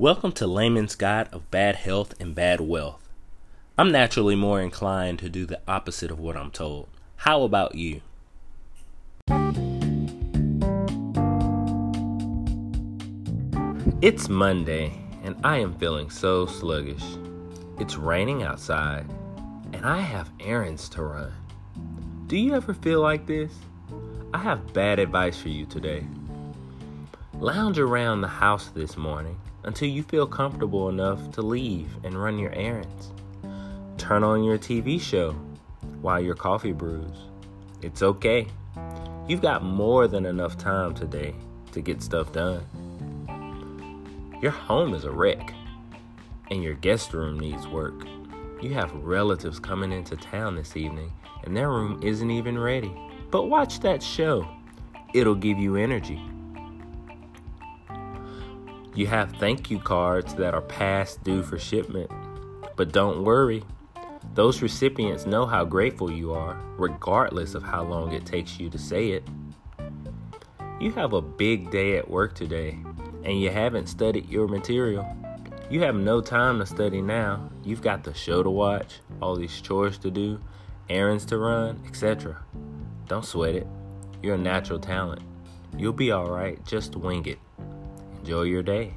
Welcome to Layman's Guide of Bad Health and Bad Wealth. I'm naturally more inclined to do the opposite of what I'm told. How about you? It's Monday, and I am feeling so sluggish. It's raining outside, and I have errands to run. Do you ever feel like this? I have bad advice for you today. Lounge around the house this morning until you feel comfortable enough to leave and run your errands. Turn on your TV show while your coffee brews. It's okay. You've got more than enough time today to get stuff done. Your home is a wreck, and your guest room needs work. You have relatives coming into town this evening, and their room isn't even ready. But watch that show, it'll give you energy. You have thank you cards that are past due for shipment. But don't worry, those recipients know how grateful you are, regardless of how long it takes you to say it. You have a big day at work today, and you haven't studied your material. You have no time to study now. You've got the show to watch, all these chores to do, errands to run, etc. Don't sweat it. You're a natural talent. You'll be alright, just wing it. Enjoy your day.